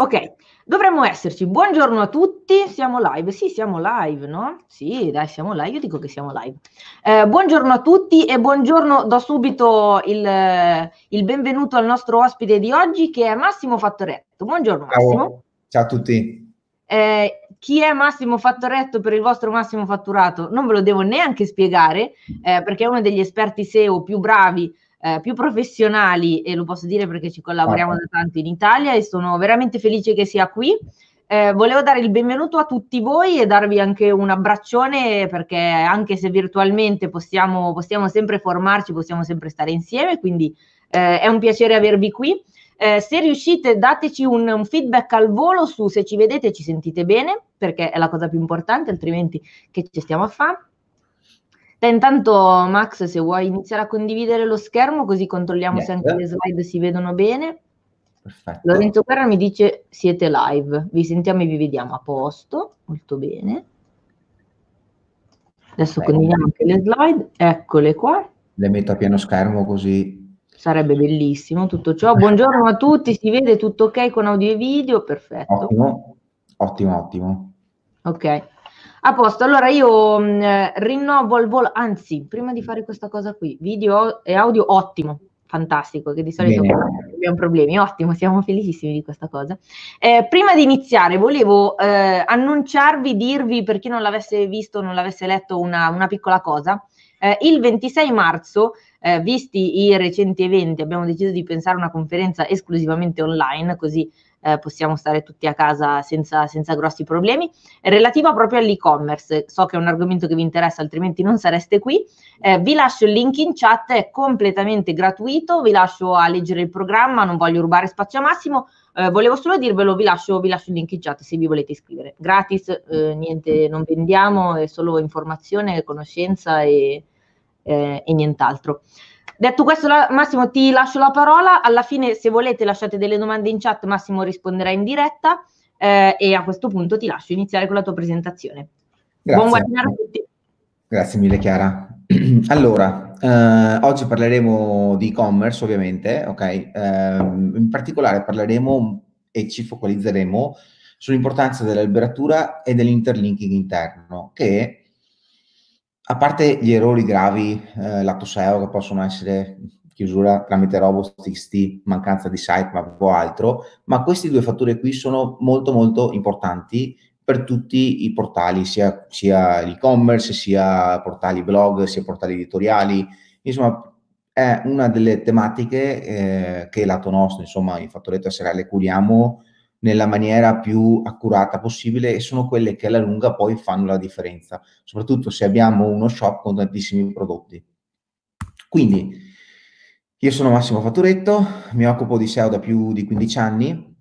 Ok, dovremmo esserci. Buongiorno a tutti, siamo live. Sì, siamo live, no? Sì, dai, siamo live. Io dico che siamo live. Eh, buongiorno a tutti e buongiorno, do subito il, il, benvenuto al nostro ospite di oggi che è Massimo Fattoretto. Buongiorno Massimo. Ciao, Ciao a tutti. Eh, chi è Massimo Fattoretto per il vostro massimo fatturato? Non ve lo devo neanche spiegare eh, perché è uno degli esperti SEO più bravi eh, più professionali e lo posso dire perché ci collaboriamo da tanto in Italia e sono veramente felice che sia qui. Eh, volevo dare il benvenuto a tutti voi e darvi anche un abbraccione perché anche se virtualmente possiamo, possiamo sempre formarci, possiamo sempre stare insieme, quindi eh, è un piacere avervi qui. Eh, se riuscite dateci un, un, feedback al volo su se ci vedete e ci sentite bene, perché è la cosa più importante, altrimenti che ci stiamo a fare. Te intanto, Max, se vuoi iniziare a condividere lo schermo, così controlliamo yes. se anche le slide si vedono bene. Perfetto. Lorenzo Guerra mi dice siete live, vi sentiamo e vi vediamo a posto, molto bene. Adesso Beh, condividiamo anche le slide, eccole qua. Le metto a pieno schermo così. Sarebbe bellissimo tutto ciò. Buongiorno a tutti, si vede tutto ok con audio e video? Perfetto. Ottimo, ottimo, ottimo. Ok. A posto, allora io mh, mm, eh, rinnovo al volo, anzi, prima di fare questa cosa qui, video e audio ottimo, fantastico, che di solito abbiamo problemi, ottimo, siamo felicissimi di questa cosa. Eh, prima di iniziare volevo eh, annunciarvi, dirvi per chi non l'avesse visto, non l'avesse letto, una, una piccola cosa. Eh, il 26 marzo, eh, visti i recenti eventi, abbiamo deciso di pensare a una conferenza esclusivamente online, così eh, possiamo stare tutti a casa senza, senza grossi problemi, relativa proprio all'e-commerce. So che è un argomento che vi interessa, altrimenti non sareste qui. Eh, vi lascio il link in chat, è completamente gratuito, vi lascio a leggere il programma, non voglio rubare spazio a Massimo. Eh, volevo solo dirvelo, vi lascio, vi lascio il link in chat se vi volete iscrivere. Gratis, eh, niente, non vendiamo, è solo informazione, conoscenza e, eh, e nient'altro. Detto questo, la, Massimo, ti lascio la parola. Alla fine, se volete, lasciate delle domande in chat, Massimo risponderà in diretta. Eh, e a questo punto ti lascio iniziare con la tua presentazione. Grazie. Buon webinar a tutti. Grazie mille, Chiara. Allora, eh, oggi parleremo di e-commerce, ovviamente, ok? Eh, in particolare parleremo e ci focalizzeremo sull'importanza dell'alberatura e dell'interlinking interno, che a parte gli errori gravi eh, lato SEO che possono essere chiusura tramite robots.txt, mancanza di site, ma o altro, ma questi due fattori qui sono molto molto importanti per tutti i portali, sia, sia l'e-commerce, sia portali blog, sia portali editoriali, insomma è una delle tematiche eh, che lato nostro, insomma, in Fattoretto SRL curiamo nella maniera più accurata possibile e sono quelle che alla lunga poi fanno la differenza, soprattutto se abbiamo uno shop con tantissimi prodotti. Quindi, io sono Massimo Fatturetto, mi occupo di SEO da più di 15 anni,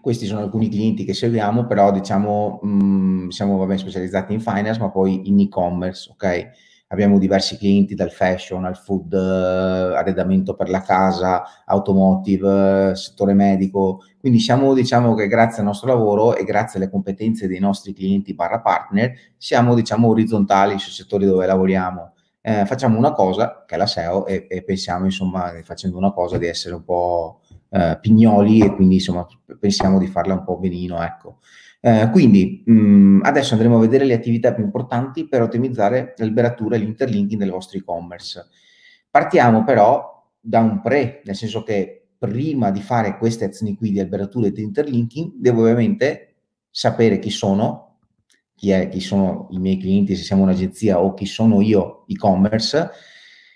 questi sono alcuni clienti che seguiamo, però diciamo mh, mm, siamo vabbè, specializzati in finance, ma poi in e-commerce, ok? Abbiamo diversi clienti dal fashion al food, eh, arredamento per la casa, automotive, eh, settore medico, quindi siamo, diciamo che grazie al nostro lavoro e grazie alle competenze dei nostri clienti barra partner, siamo, diciamo, orizzontali sui settori dove lavoriamo. Eh, facciamo una cosa, che è la SEO, e, e, pensiamo, insomma, facendo una cosa, di essere un po' eh, pignoli e quindi, insomma, pensiamo di farla un po' benino, ecco. Eh, quindi mh, mm, adesso andremo a vedere le attività più importanti per ottimizzare l'alberatura e l'interlinking del vostro e-commerce. Partiamo però da un pre, nel senso che prima di fare queste azioni qui di alberatura e di interlinking, devo ovviamente sapere chi sono, chi, è, chi sono i miei clienti, se siamo un'agenzia o chi sono io e-commerce,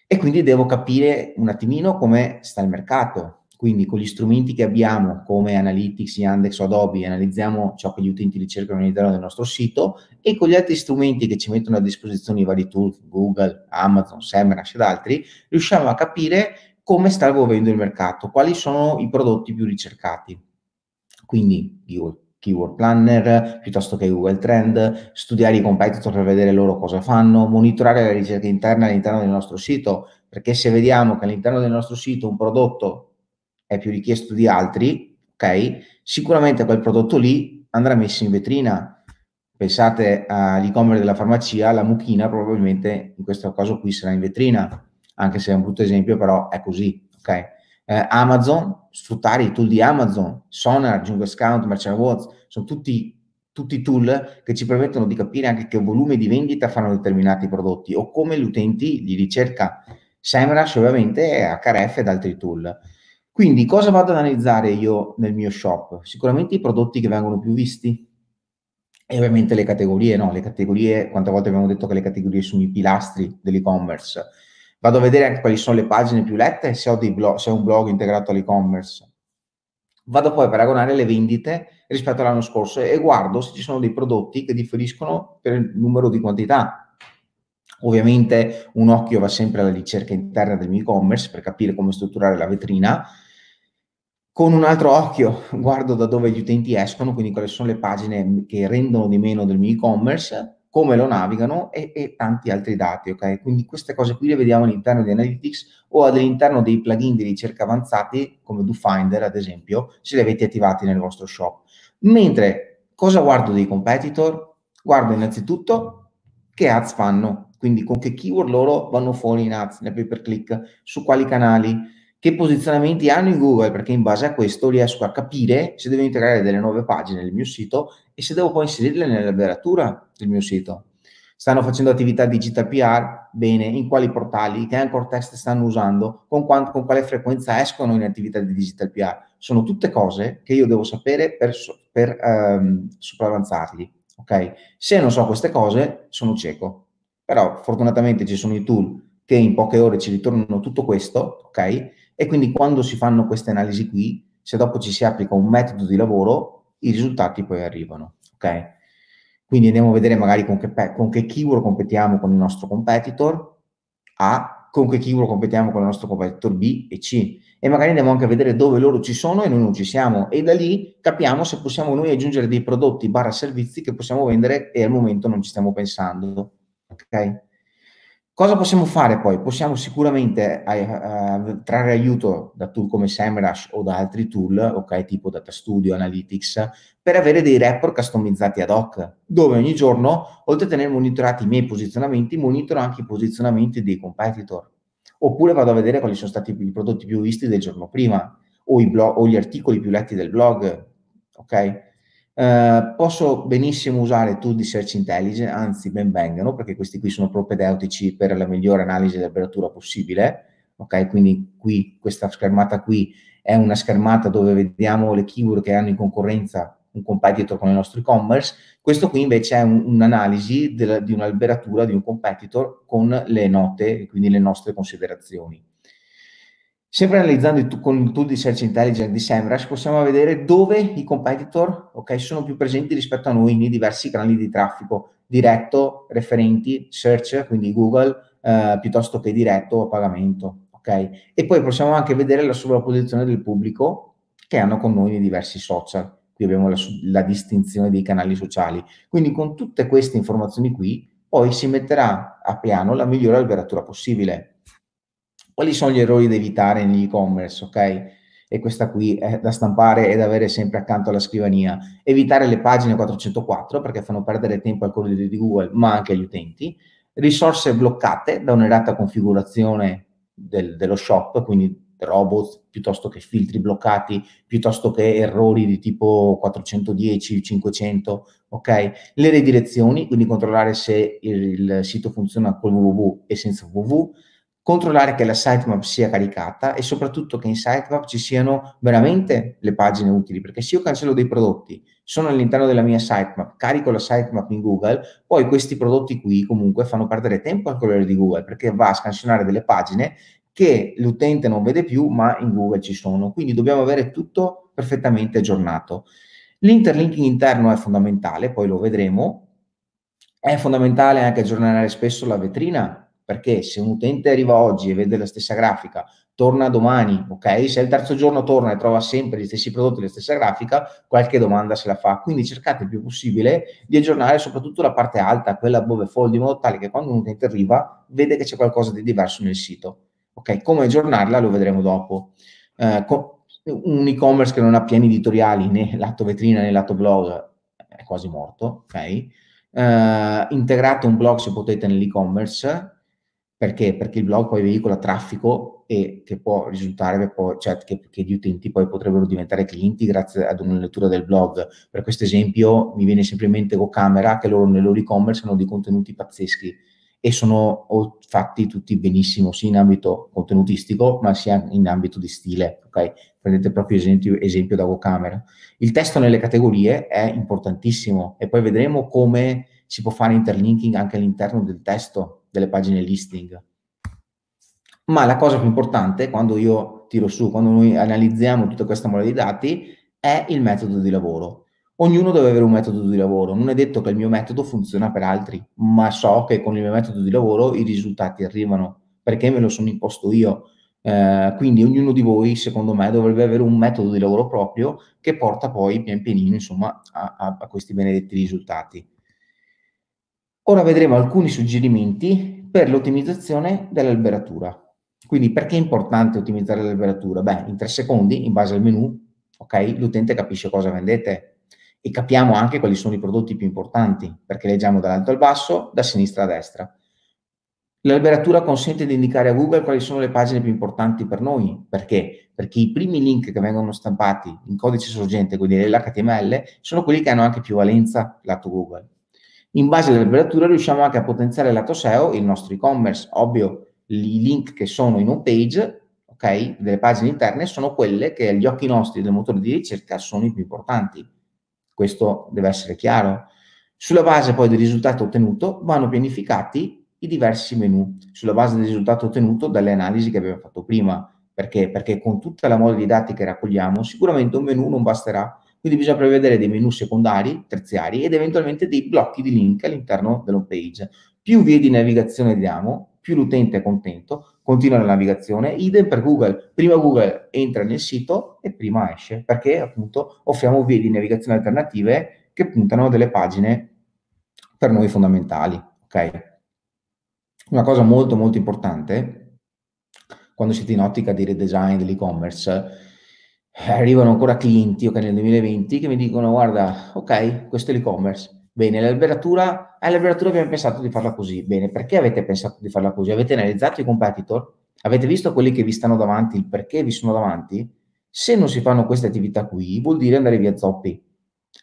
e quindi devo capire un attimino come sta il mercato, quindi con gli strumenti che abbiamo come Analytics, Yandex o Adobe analizziamo ciò che gli utenti ricercano all'interno del nostro sito e con gli altri strumenti che ci mettono a disposizione i vari tool, Google, Amazon, Semrush ed altri, riusciamo a capire come sta evolvendo il mercato, quali sono i prodotti più ricercati. Quindi Keyword Planner piuttosto che Google Trend, studiare i competitor per vedere loro cosa fanno, monitorare la ricerca interna all'interno del nostro sito, perché se vediamo che all'interno del nostro sito un prodotto è più richiesto di altri, ok? Sicuramente quel prodotto lì andrà messo in vetrina. Pensate all'e-commerce della farmacia, la mucchina probabilmente in questo caso qui sarà in vetrina, anche se è un brutto esempio, però è così, ok? eh, Amazon, sfruttare i tool di Amazon, Sonar, Jungle Scout, Merchant Awards, sono tutti, tutti tool che ci permettono di capire anche che volume di vendita fanno determinati prodotti o come gli utenti li ricerca. SEMrush ovviamente HRF ed altri tool. Quindi cosa vado ad analizzare io nel mio shop? Sicuramente i prodotti che vengono più visti e ovviamente le categorie, no? Le categorie, quante volte abbiamo detto che le categorie sono i pilastri dell'e-commerce Vado a vedere anche quali sono le pagine più lette se ho, blog, se ho un blog integrato all'e-commerce. Vado poi a paragonare le vendite rispetto all'anno scorso e guardo se ci sono dei prodotti che differiscono per il numero di quantità. Ovviamente un occhio va sempre alla ricerca interna del mio e-commerce per capire come strutturare la vetrina. Con un altro occhio guardo da dove gli utenti escono, quindi quali sono le pagine che rendono di meno del mio e-commerce come lo navigano e, e, tanti altri dati, ok? Quindi queste cose qui le vediamo all'interno di Analytics o all'interno dei plugin di ricerca avanzati come DoFinder, ad esempio, se li avete attivati nel vostro shop. Mentre cosa guardo dei competitor? Guardo innanzitutto che ads fanno, quindi con che keyword loro vanno fuori in ads, nel pay per click, su quali canali, che posizionamenti hanno in Google, perché in base a questo riesco a capire se devo integrare delle nuove pagine nel mio sito e se devo poi inserirle nell'alberatura del mio sito. Stanno facendo attività digital PR? Bene, in quali portali? Che anchor test stanno usando? Con, quant- con quale frequenza escono in attività di digital PR? Sono tutte cose che io devo sapere per, per um, sopravanzarli. Ok? Se non so queste cose, sono cieco. Però fortunatamente ci sono i tool che in poche ore ci ritornano tutto questo, ok? E quindi quando si fanno queste analisi qui, se dopo ci si applica un metodo di lavoro, i risultati poi arrivano. Ok? Quindi andiamo a vedere magari con che, con che keyword competiamo con il nostro competitor A, con che keyword competiamo con il nostro competitor B e C. E magari andiamo anche a vedere dove loro ci sono e noi non ci siamo. E da lì capiamo se possiamo noi aggiungere dei prodotti barra servizi che possiamo vendere e al momento non ci stiamo pensando. Ok? Cosa possiamo fare poi? Possiamo sicuramente eh, eh, trarre aiuto da tool come SEMrush o da altri tool, ok, tipo Data Studio, Analytics, per avere dei report customizzati ad hoc, dove ogni giorno, oltre a tenere monitorati i miei posizionamenti, monitoro anche i posizionamenti dei competitor. Oppure vado a vedere quali sono stati i prodotti più visti del giorno prima, o, blog, o gli articoli più letti del blog, ok? Uh, posso benissimo usare tool di search intelligence, anzi ben vengano, perché questi qui sono propedeutici per la migliore analisi dell'apertura possibile. Ok, quindi qui questa schermata qui è una schermata dove vediamo le keyword che hanno in concorrenza un competitor con il nostro e-commerce. Questo qui invece è un, un'analisi del, di un'alberatura di un competitor con le note, quindi le nostre considerazioni. Sempre analizzando il, con il tool di Search Intelligence di SEMrush possiamo vedere dove i competitor okay, sono più presenti rispetto a noi nei diversi canali di traffico, diretto, referenti, search, quindi Google, eh, piuttosto che diretto a pagamento. Okay? E poi possiamo anche vedere la sovrapposizione del pubblico che hanno con noi nei diversi social. Qui abbiamo la, la distinzione dei canali sociali. Quindi con tutte queste informazioni qui poi si metterà a piano la migliore alberatura possibile quali sono gli errori da evitare nell'e-commerce, ok? E questa qui è da stampare e da avere sempre accanto alla scrivania. Evitare le pagine 404 perché fanno perdere tempo al corridoio di Google, ma anche agli utenti. Risorse bloccate da un'errata configurazione del, dello shop, quindi robot piuttosto che filtri bloccati, piuttosto che errori di tipo 410, 500, ok? Le redirezioni, quindi controllare se il, il sito funziona con www e senza www controllare che la sitemap sia caricata e soprattutto che in sitemap ci siano veramente le pagine utili, perché se io cancello dei prodotti, sono all'interno della mia sitemap, carico la sitemap in Google, poi questi prodotti qui comunque fanno perdere tempo al colore di Google, perché va a scansionare delle pagine che l'utente non vede più, ma in Google ci sono. Quindi dobbiamo avere tutto perfettamente aggiornato. L'interlinking interno è fondamentale, poi lo vedremo. È fondamentale anche aggiornare spesso la vetrina perché se un utente arriva oggi e vede la stessa grafica, torna domani, ok? Se il terzo giorno torna e trova sempre gli stessi prodotti, la stessa grafica, qualche domanda se la fa. Quindi cercate il più possibile di aggiornare soprattutto la parte alta, quella above fold, in modo tale che quando un utente arriva vede che c'è qualcosa di diverso nel sito. Ok? Come aggiornarla lo vedremo dopo. Eh, un e-commerce che non ha piani editoriali né lato vetrina né lato blog è quasi morto, ok? Eh, integrate un blog se potete nell'e-commerce Perché? Perché il blog poi veicola traffico e che può risultare, cioè che, che, gli utenti poi potrebbero diventare clienti grazie ad una lettura del blog. Per questo esempio mi viene sempre in mente GoCamera che loro nel loro e-commerce hanno dei contenuti pazzeschi e sono fatti tutti benissimo sia in ambito contenutistico ma sia in ambito di stile. Okay? Prendete proprio esempio, esempio da GoCamera. Il testo nelle categorie è importantissimo e poi vedremo come si può fare interlinking anche all'interno del testo delle pagine listing. Ma la cosa più importante, quando io tiro su, quando noi analizziamo tutta questa mole di dati, è il metodo di lavoro. Ognuno deve avere un metodo di lavoro. Non è detto che il mio metodo funziona per altri, ma so che con il mio metodo di lavoro i risultati arrivano perché me lo sono imposto io. Eh, quindi ognuno di voi, secondo me, dovrebbe avere un metodo di lavoro proprio che porta poi pian pianino, insomma, a, a, a questi benedetti risultati. Ora vedremo alcuni suggerimenti per l'ottimizzazione dell'alberatura. Quindi perché è importante ottimizzare l'alberatura? Beh, in tre secondi, in base al menu, ok, l'utente capisce cosa vendete e capiamo anche quali sono i prodotti più importanti, perché leggiamo dall'alto al basso, da sinistra a destra. L'alberatura consente di indicare a Google quali sono le pagine più importanti per noi. Perché? Perché i primi link che vengono stampati in codice sorgente, quindi nell'HTML, sono quelli che hanno anche più valenza lato Google. In base all'alberatura riusciamo anche a potenziare lato SEO il nostro e-commerce. Ovvio, i link che sono in home page, ok, delle pagine interne, sono quelle che agli occhi nostri del motore di ricerca sono i più importanti. Questo deve essere chiaro. Sulla base poi del risultato ottenuto vanno pianificati i diversi menu, sulla base del risultato ottenuto dalle analisi che abbiamo fatto prima. Perché? Perché con tutta la mole di dati che raccogliamo, sicuramente un menu non basterà quindi bisogna prevedere dei menu secondari, terziari ed eventualmente dei blocchi di link all'interno dell'home page. Più vie di navigazione diamo, più l'utente è contento, continua la navigazione. Idem per Google. Prima Google entra nel sito e prima esce, perché appunto offriamo vie di navigazione alternative che puntano a delle pagine per noi fondamentali. Ok? Una cosa molto molto importante, quando siete in ottica di redesign dell'e-commerce, arrivano ancora clienti, ok, nel 2020, che mi dicono, guarda, ok, questo è l'e-commerce, bene, l'alberatura, eh, l'alberatura abbiamo pensato di farla così, bene, perché avete pensato di farla così? Avete analizzato i competitor? Avete visto quelli che vi stanno davanti, il perché vi sono davanti? Se non si fanno queste attività qui, vuol dire andare via zoppi.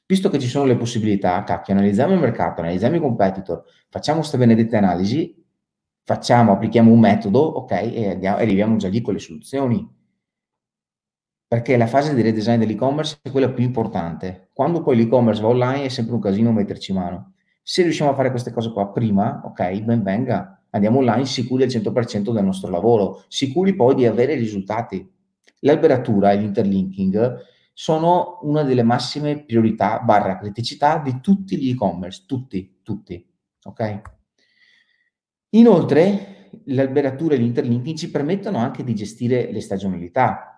Visto che ci sono le possibilità, cacchio, analizziamo il mercato, analizziamo i competitor, facciamo queste benedette analisi, facciamo, applichiamo un metodo, ok, e andiamo, arriviamo già lì con le soluzioni perché la fase di redesign dell'e-commerce è quella più importante. Quando poi l'e-commerce va online è sempre un casino metterci mano. Se riusciamo a fare queste cose qua prima, ok, ben venga, andiamo online sicuri al 100% del nostro lavoro, sicuri poi di avere risultati. L'alberatura e l'interlinking sono una delle massime priorità barra criticità di tutti gli e-commerce, tutti, tutti, ok? Inoltre, l'alberatura e l'interlinking ci permettono anche di gestire le stagionalità,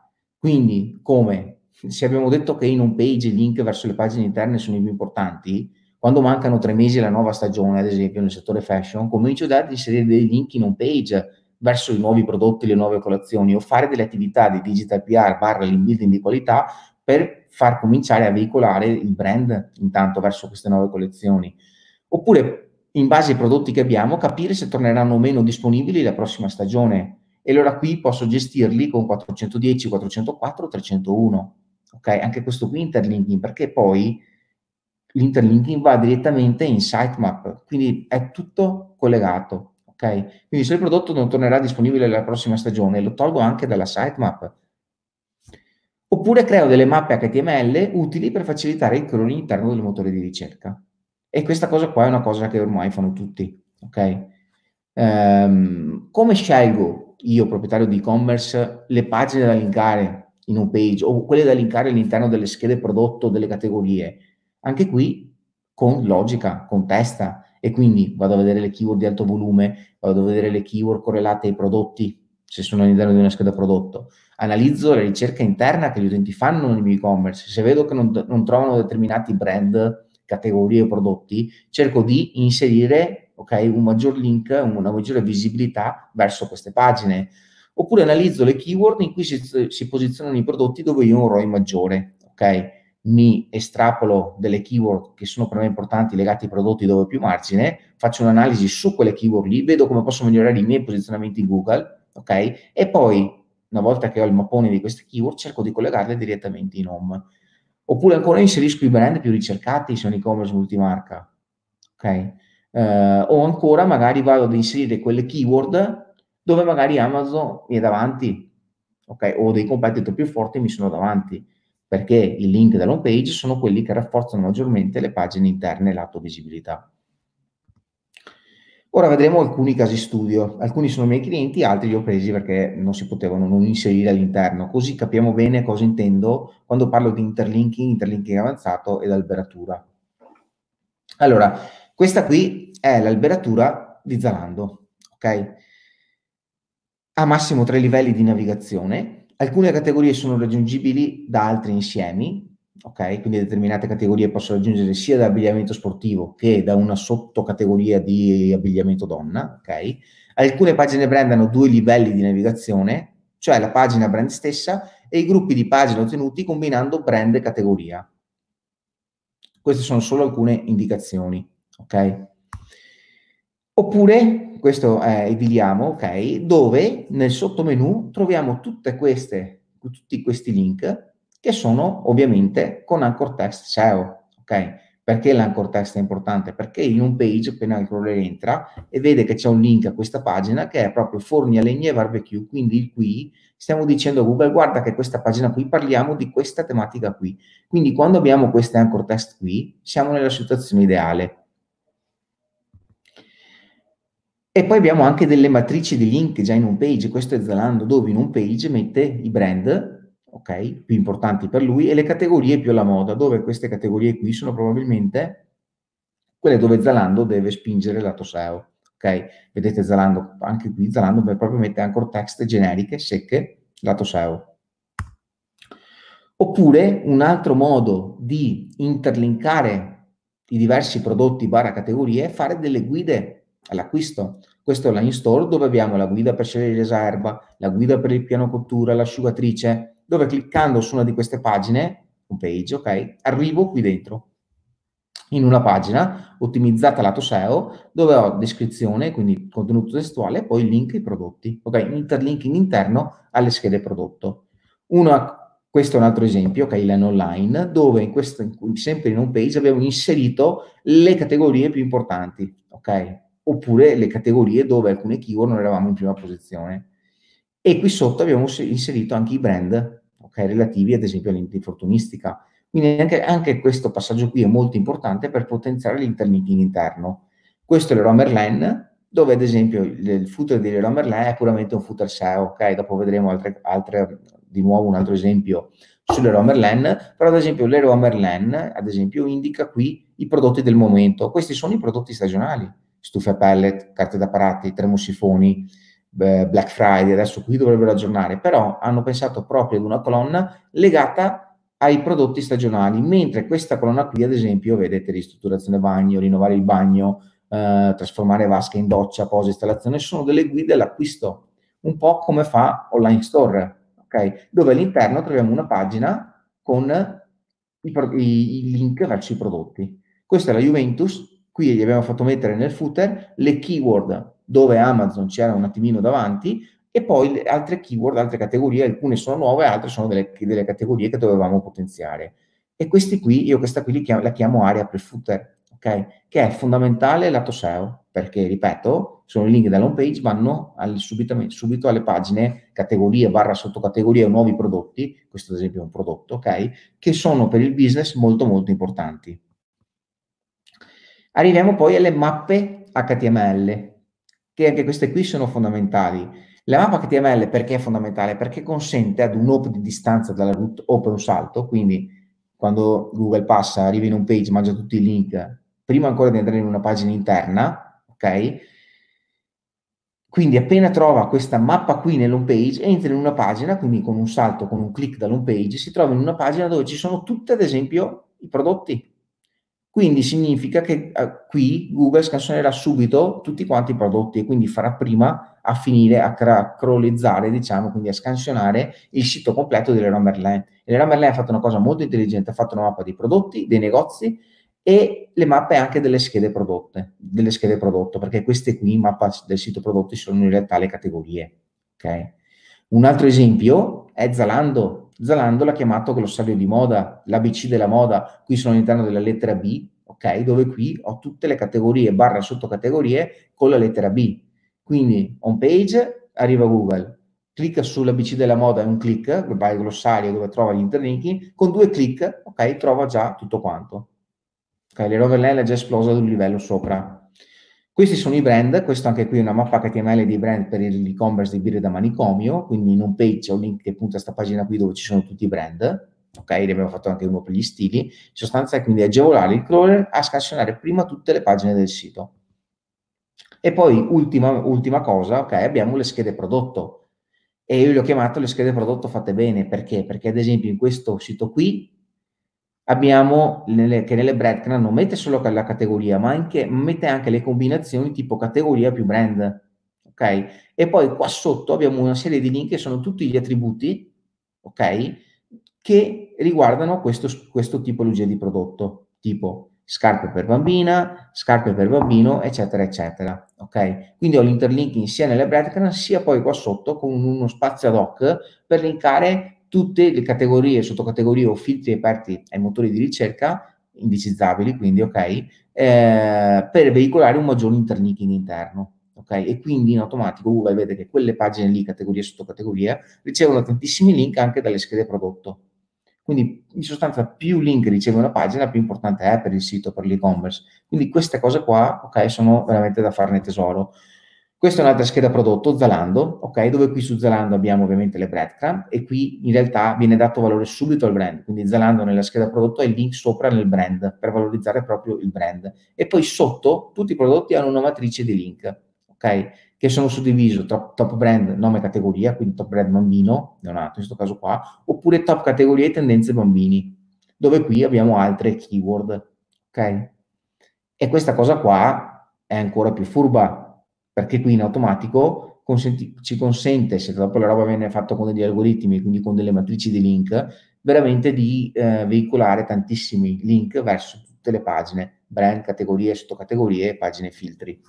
quindi, come se abbiamo detto che in home page i link verso le pagine interne sono i più importanti, quando mancano tre mesi alla nuova stagione, ad esempio nel settore fashion, comincio ad inserire dei link in home page verso i nuovi prodotti, le nuove colazioni o fare delle attività di digital PR barra l'inbuilding di qualità per far cominciare a veicolare il brand intanto verso queste nuove collezioni. Oppure, in base ai prodotti che abbiamo, capire se torneranno o meno disponibili la prossima stagione e allora qui posso gestirli con 410, 404, 301. Ok, anche questo qui interlinking, perché poi l'interlinking va direttamente in sitemap, quindi è tutto collegato. Ok, quindi se il prodotto non tornerà disponibile la prossima stagione, lo tolgo anche dalla sitemap. Oppure creo delle mappe HTML utili per facilitare il crawl all'interno del motore di ricerca. E questa cosa qua è una cosa che ormai fanno tutti. Ok? Um, come scelgo io, proprietario di e-commerce, le pagine da linkare in home page o quelle da linkare all'interno delle schede prodotto delle categorie. Anche qui con logica, con testa e quindi vado a vedere le keyword di alto volume, vado a vedere le keyword correlate ai prodotti, se sono all'interno di una scheda prodotto. Analizzo la ricerca interna che gli utenti fanno nel mio e-commerce. Se vedo che non, non trovano determinati brand, categorie o prodotti, cerco di inserire okay, un maggior link, una maggiore visibilità verso queste pagine. Oppure analizzo le keyword in cui si, si posizionano i prodotti dove io ho un ROI maggiore, ok? mi estrapolo delle keyword che sono per me importanti legati ai prodotti dove ho più margine, faccio un'analisi su quelle keyword lì, vedo come posso migliorare i miei posizionamenti in Google, ok? E poi, una volta che ho il mappone di queste keyword, cerco di collegarle direttamente in home. Oppure ancora inserisco i brand più ricercati su un e-commerce multimarca, ok? Uh, o ancora magari vado ad inserire quelle keyword dove magari Amazon mi è davanti, ok? O dei competitor più forti mi sono davanti perché i link dell'home page sono quelli che rafforzano maggiormente le pagine interne lato visibilità. Ora vedremo alcuni casi studio, alcuni sono miei clienti, altri li ho presi perché non si potevano non inserire all'interno, così capiamo bene cosa intendo quando parlo di interlinking, interlinking avanzato ed alberatura. Allora, questa qui è l'alberatura di Zalando, ok? Ha massimo tre livelli di navigazione, Alcune categorie sono raggiungibili da altri insiemi, ok? Quindi determinate categorie possono raggiungere sia da abbigliamento sportivo che da una sottocategoria di abbigliamento donna, ok? Alcune pagine brand hanno due livelli di navigazione, cioè la pagina brand stessa e i gruppi di pagine ottenuti combinando brand e categoria. Queste sono solo alcune indicazioni, ok? Oppure questo è Ediliamo, ok, dove nel sottomenu troviamo tutte queste, tutti questi link che sono ovviamente con anchor text SEO, ok? Perché l'anchor text è importante? Perché in un page appena il crawler entra e vede che c'è un link a questa pagina che è proprio forni a legna e barbecue, quindi qui stiamo dicendo a Google guarda che questa pagina qui parliamo di questa tematica qui. Quindi quando abbiamo queste anchor text qui siamo nella situazione ideale e poi abbiamo anche delle matrici di link già in un page, questo è Zalando, dove in un page mette i brand, ok, più importanti per lui, e le categorie più alla moda, dove queste categorie qui sono probabilmente quelle dove Zalando deve spingere lato SEO, ok? Vedete Zalando, anche qui Zalando proprio mette anchor text generiche, secche, lato SEO. Oppure un altro modo di interlinkare i diversi prodotti barra categorie è fare delle guide all'acquisto. Questo è l'line store dove abbiamo la guida per scegliere l'eserba, la guida per il piano cottura, l'asciugatrice, dove cliccando su una di queste pagine, un page, ok, arrivo qui dentro in una pagina ottimizzata lato SEO dove ho descrizione, quindi contenuto testuale, e poi link ai prodotti, ok, interlinking interno alle schede prodotto. Una questo è un altro esempio, è l'En Online, dove in questo, sempre in home page abbiamo inserito le categorie più importanti, ok? Oppure le categorie dove alcune keyword non eravamo in prima posizione. E qui sotto abbiamo inserito anche i brand okay, relativi ad esempio all'infortunistica. Quindi anche, anche, questo passaggio qui è molto importante per potenziare l'interlinking interno. Questo è l'Eroa Merlin, dove ad esempio il, il footer di Leroy Merlin è puramente un footer SEO, ok? Dopo vedremo altre, altre di nuovo un altro esempio sull'Eroa Merlin, però ad esempio l'Eroa Merlin, ad esempio, indica qui i prodotti del momento. Questi sono i prodotti stagionali stufe a pellet, carte da parati, termosifoni, Black Friday, adesso qui dovrebbero aggiornare, però hanno pensato proprio ad una colonna legata ai prodotti stagionali, mentre questa colonna qui, ad esempio, vedete ristrutturazione bagno, rinnovare il bagno, eh, trasformare vasche in doccia, posa, installazione, sono delle guide all'acquisto, un po' come fa Online Store, ok? Dove all'interno troviamo una pagina con i, i, i link verso i prodotti. Questa è la Juventus, Qui gli abbiamo fatto mettere nel footer le keyword dove Amazon c'era un attimino davanti e poi le altre keyword, altre categorie, alcune sono nuove, altre sono delle, delle categorie che dovevamo potenziare. E questi qui, io questa qui chiamo, la chiamo area pre-footer, ok? Che è fondamentale lato SEO, perché, ripeto, sono i link della home page, vanno al, subito alle pagine, categorie, barra sottocategorie o nuovi prodotti, questo ad esempio è un prodotto, ok? Che sono per il business molto molto importanti. Arriviamo poi alle mappe HTML, che anche queste qui sono fondamentali. La mappa HTML perché è fondamentale? Perché consente ad un hop di distanza dalla root open un salto, quindi quando Google passa, arriva in un page, mangia tutti i link, prima ancora di entrare in una pagina interna, ok? Quindi appena trova questa mappa qui nell'home page, entra in una pagina, quindi con un salto, con un clic dall'home page, si trova in una pagina dove ci sono tutti, ad esempio, i prodotti Quindi significa che uh, qui Google scansionerà subito tutti quanti i prodotti e quindi farà prima a finire a crawlizzare, diciamo, quindi a scansionare il sito completo dell'Era Merlin. L'Era Merlin ha fatto una cosa molto intelligente, ha fatto una mappa dei prodotti, dei negozi e le mappe anche delle schede prodotte, delle schede prodotto, perché queste qui, mappa del sito prodotti, sono in realtà le categorie. Okay? Un altro esempio è Zalando, Zalando l'ha chiamato glossario di moda, l'ABC della moda, qui sono all'interno della lettera B, ok? Dove qui ho tutte le categorie barra sottocategorie con la lettera B. Quindi home page, arriva Google, clicca sull'ABC della moda, è un click, va al glossario dove trova gli interlinking, con due click, ok, trova già tutto quanto. Ok, l'Eroverland è già esplosa ad un livello sopra. Questi sono i brand, questo anche qui è una mappa HTML dei brand per l'e-commerce di birre da manicomio, quindi in un page c'è un link che punta a questa pagina qui dove ci sono tutti i brand, ok? Ne abbiamo fatto anche uno per gli stili. In sostanza è quindi agevolare il crawler a scansionare prima tutte le pagine del sito. E poi, ultima, ultima cosa, ok, abbiamo le schede prodotto. E io le ho chiamate le schede prodotto fatte bene, perché? Perché ad esempio in questo sito qui abbiamo nelle, che nelle breadcrumb non mette solo la categoria, ma anche, mette anche le combinazioni tipo categoria più brand. Ok? E poi qua sotto abbiamo una serie di link che sono tutti gli attributi, ok? Che riguardano questo, questo tipologia di prodotto, tipo scarpe per bambina, scarpe per bambino, eccetera, eccetera. Ok? Quindi ho l'interlinking sia nelle breadcrumb sia poi qua sotto con uno spazio ad hoc per linkare tutte le categorie, sottocategorie o filtri aperti ai motori di ricerca, indicizzabili, quindi ok, eh, per veicolare un maggiore interlinking interno. ok? E quindi in automatico Google vede che quelle pagine lì, categoria e sottocategoria, ricevono tantissimi link anche dalle schede prodotto. Quindi in sostanza più link riceve una pagina, più importante è per il sito, per l'e-commerce. Quindi queste cose qua, ok, sono veramente da farne tesoro. Questa è un'altra scheda prodotto, Zalando, ok? Dove qui su Zalando abbiamo ovviamente le breadcrumb e qui in realtà viene dato valore subito al brand. Quindi Zalando nella scheda prodotto è il link sopra nel brand per valorizzare proprio il brand. E poi sotto tutti i prodotti hanno una matrice di link, ok? Che sono suddivisi top, top brand, nome categoria, quindi top brand bambino, neonato in questo caso qua, oppure top categoria e tendenze bambini, dove qui abbiamo altre keyword, ok? E questa cosa qua è ancora più furba perché qui in automatico consenti, ci consente, se dopo la roba viene fatta con degli algoritmi, quindi con delle matrici di link, veramente di eh, veicolare tantissimi link verso tutte le pagine, brand, categorie, sottocategorie, pagine filtri.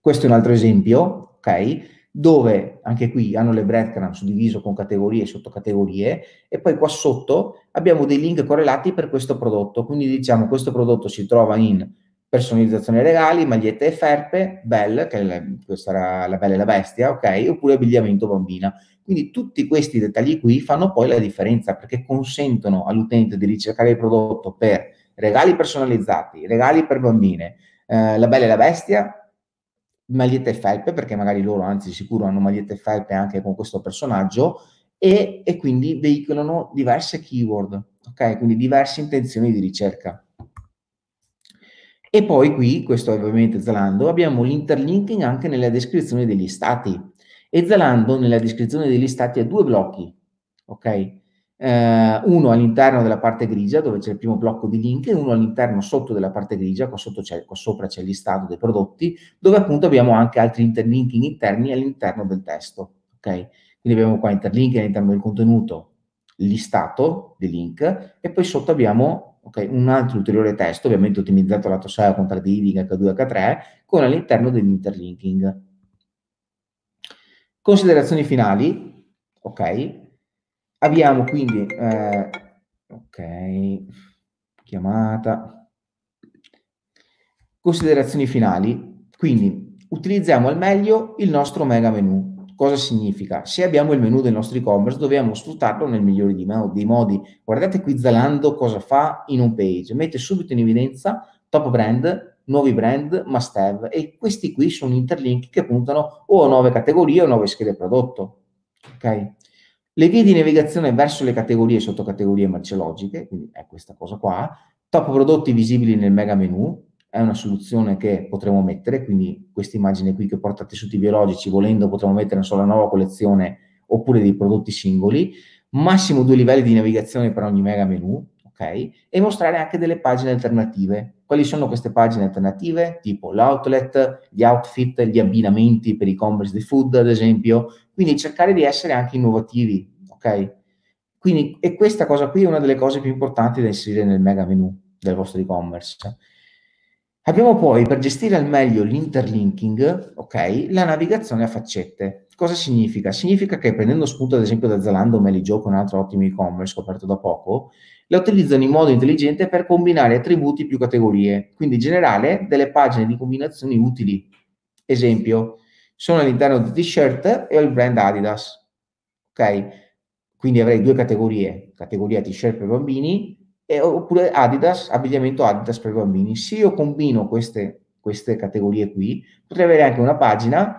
Questo è un altro esempio, ok? Dove anche qui hanno le breadcrumb suddiviso con categorie e sottocategorie e poi qua sotto abbiamo dei link correlati per questo prodotto. Quindi diciamo questo prodotto si trova in personalizzazione regali, magliette e ferpe, Bell, che la, questa era la Bella e la Bestia, ok? Oppure abbigliamento bambina. Quindi tutti questi dettagli qui fanno poi la differenza perché consentono all'utente di ricercare il prodotto per regali personalizzati, regali per bambine, eh, la Bella e la Bestia, magliette e felpe, perché magari loro anzi sicuro hanno magliette e felpe anche con questo personaggio, e, e quindi veicolano diverse keyword, ok? Quindi diverse intenzioni di ricerca. E poi qui, questo è ovviamente Zalando, abbiamo l'interlinking anche nella descrizione degli stati. E Zalando nella descrizione degli stati ha due blocchi, ok? Eh, uno all'interno della parte grigia dove c'è il primo blocco di link e uno all'interno sotto della parte grigia, qua, qua sopra c'è listato dei prodotti, dove appunto abbiamo anche altri interlinking interni all'interno del testo, ok? Quindi abbiamo qua interlinking all'interno del contenuto, listato dei link e poi sotto abbiamo okay? un altro ulteriore testo, ovviamente ottimizzato lato SEO con trading H2 H3, con all'interno dell'interlinking. Considerazioni finali, ok? Abbiamo quindi, eh, ok, chiamata. Considerazioni finali, quindi utilizziamo al meglio il nostro mega menu Cosa significa? Se abbiamo il menu del nostro e-commerce dobbiamo sfruttarlo nel migliore dei modi. Guardate qui Zalando cosa fa in un page, mette subito in evidenza top brand, nuovi brand, must have e questi qui sono interlink che puntano o a nuove categorie o a nuove schede prodotto. Ok? Le vie di navigazione verso le categorie e sottocategorie merceologiche, quindi è questa cosa qua, top prodotti visibili nel mega menu, è una soluzione che potremo mettere, quindi questa immagine qui che porta tessuti biologici, volendo potremo mettere sola nuova collezione oppure dei prodotti singoli, massimo due livelli di navigazione per ogni mega menu, ok? E mostrare anche delle pagine alternative. Quali sono queste pagine alternative? Tipo l'outlet, gli outfit, gli abbinamenti per e-commerce di food, ad esempio. Quindi cercare di essere anche innovativi, ok? Quindi, e questa cosa qui è una delle cose più importanti da inserire nel mega menu del vostro e-commerce. Abbiamo poi, per gestire al meglio l'interlinking, ok, la navigazione a faccette. Cosa significa? Significa che prendendo spunto ad esempio da Zalando o Meligio, con un altro ottimo e-commerce scoperto da poco, la utilizzano in modo intelligente per combinare attributi più categorie, quindi generare delle pagine di combinazioni utili. Esempio, sono all'interno di t-shirt e ho il brand Adidas. Ok? Quindi avrei due categorie, categoria t-shirt per bambini e, oppure Adidas, abbigliamento Adidas per bambini. Se io combino queste, queste categorie qui, potrei avere anche una pagina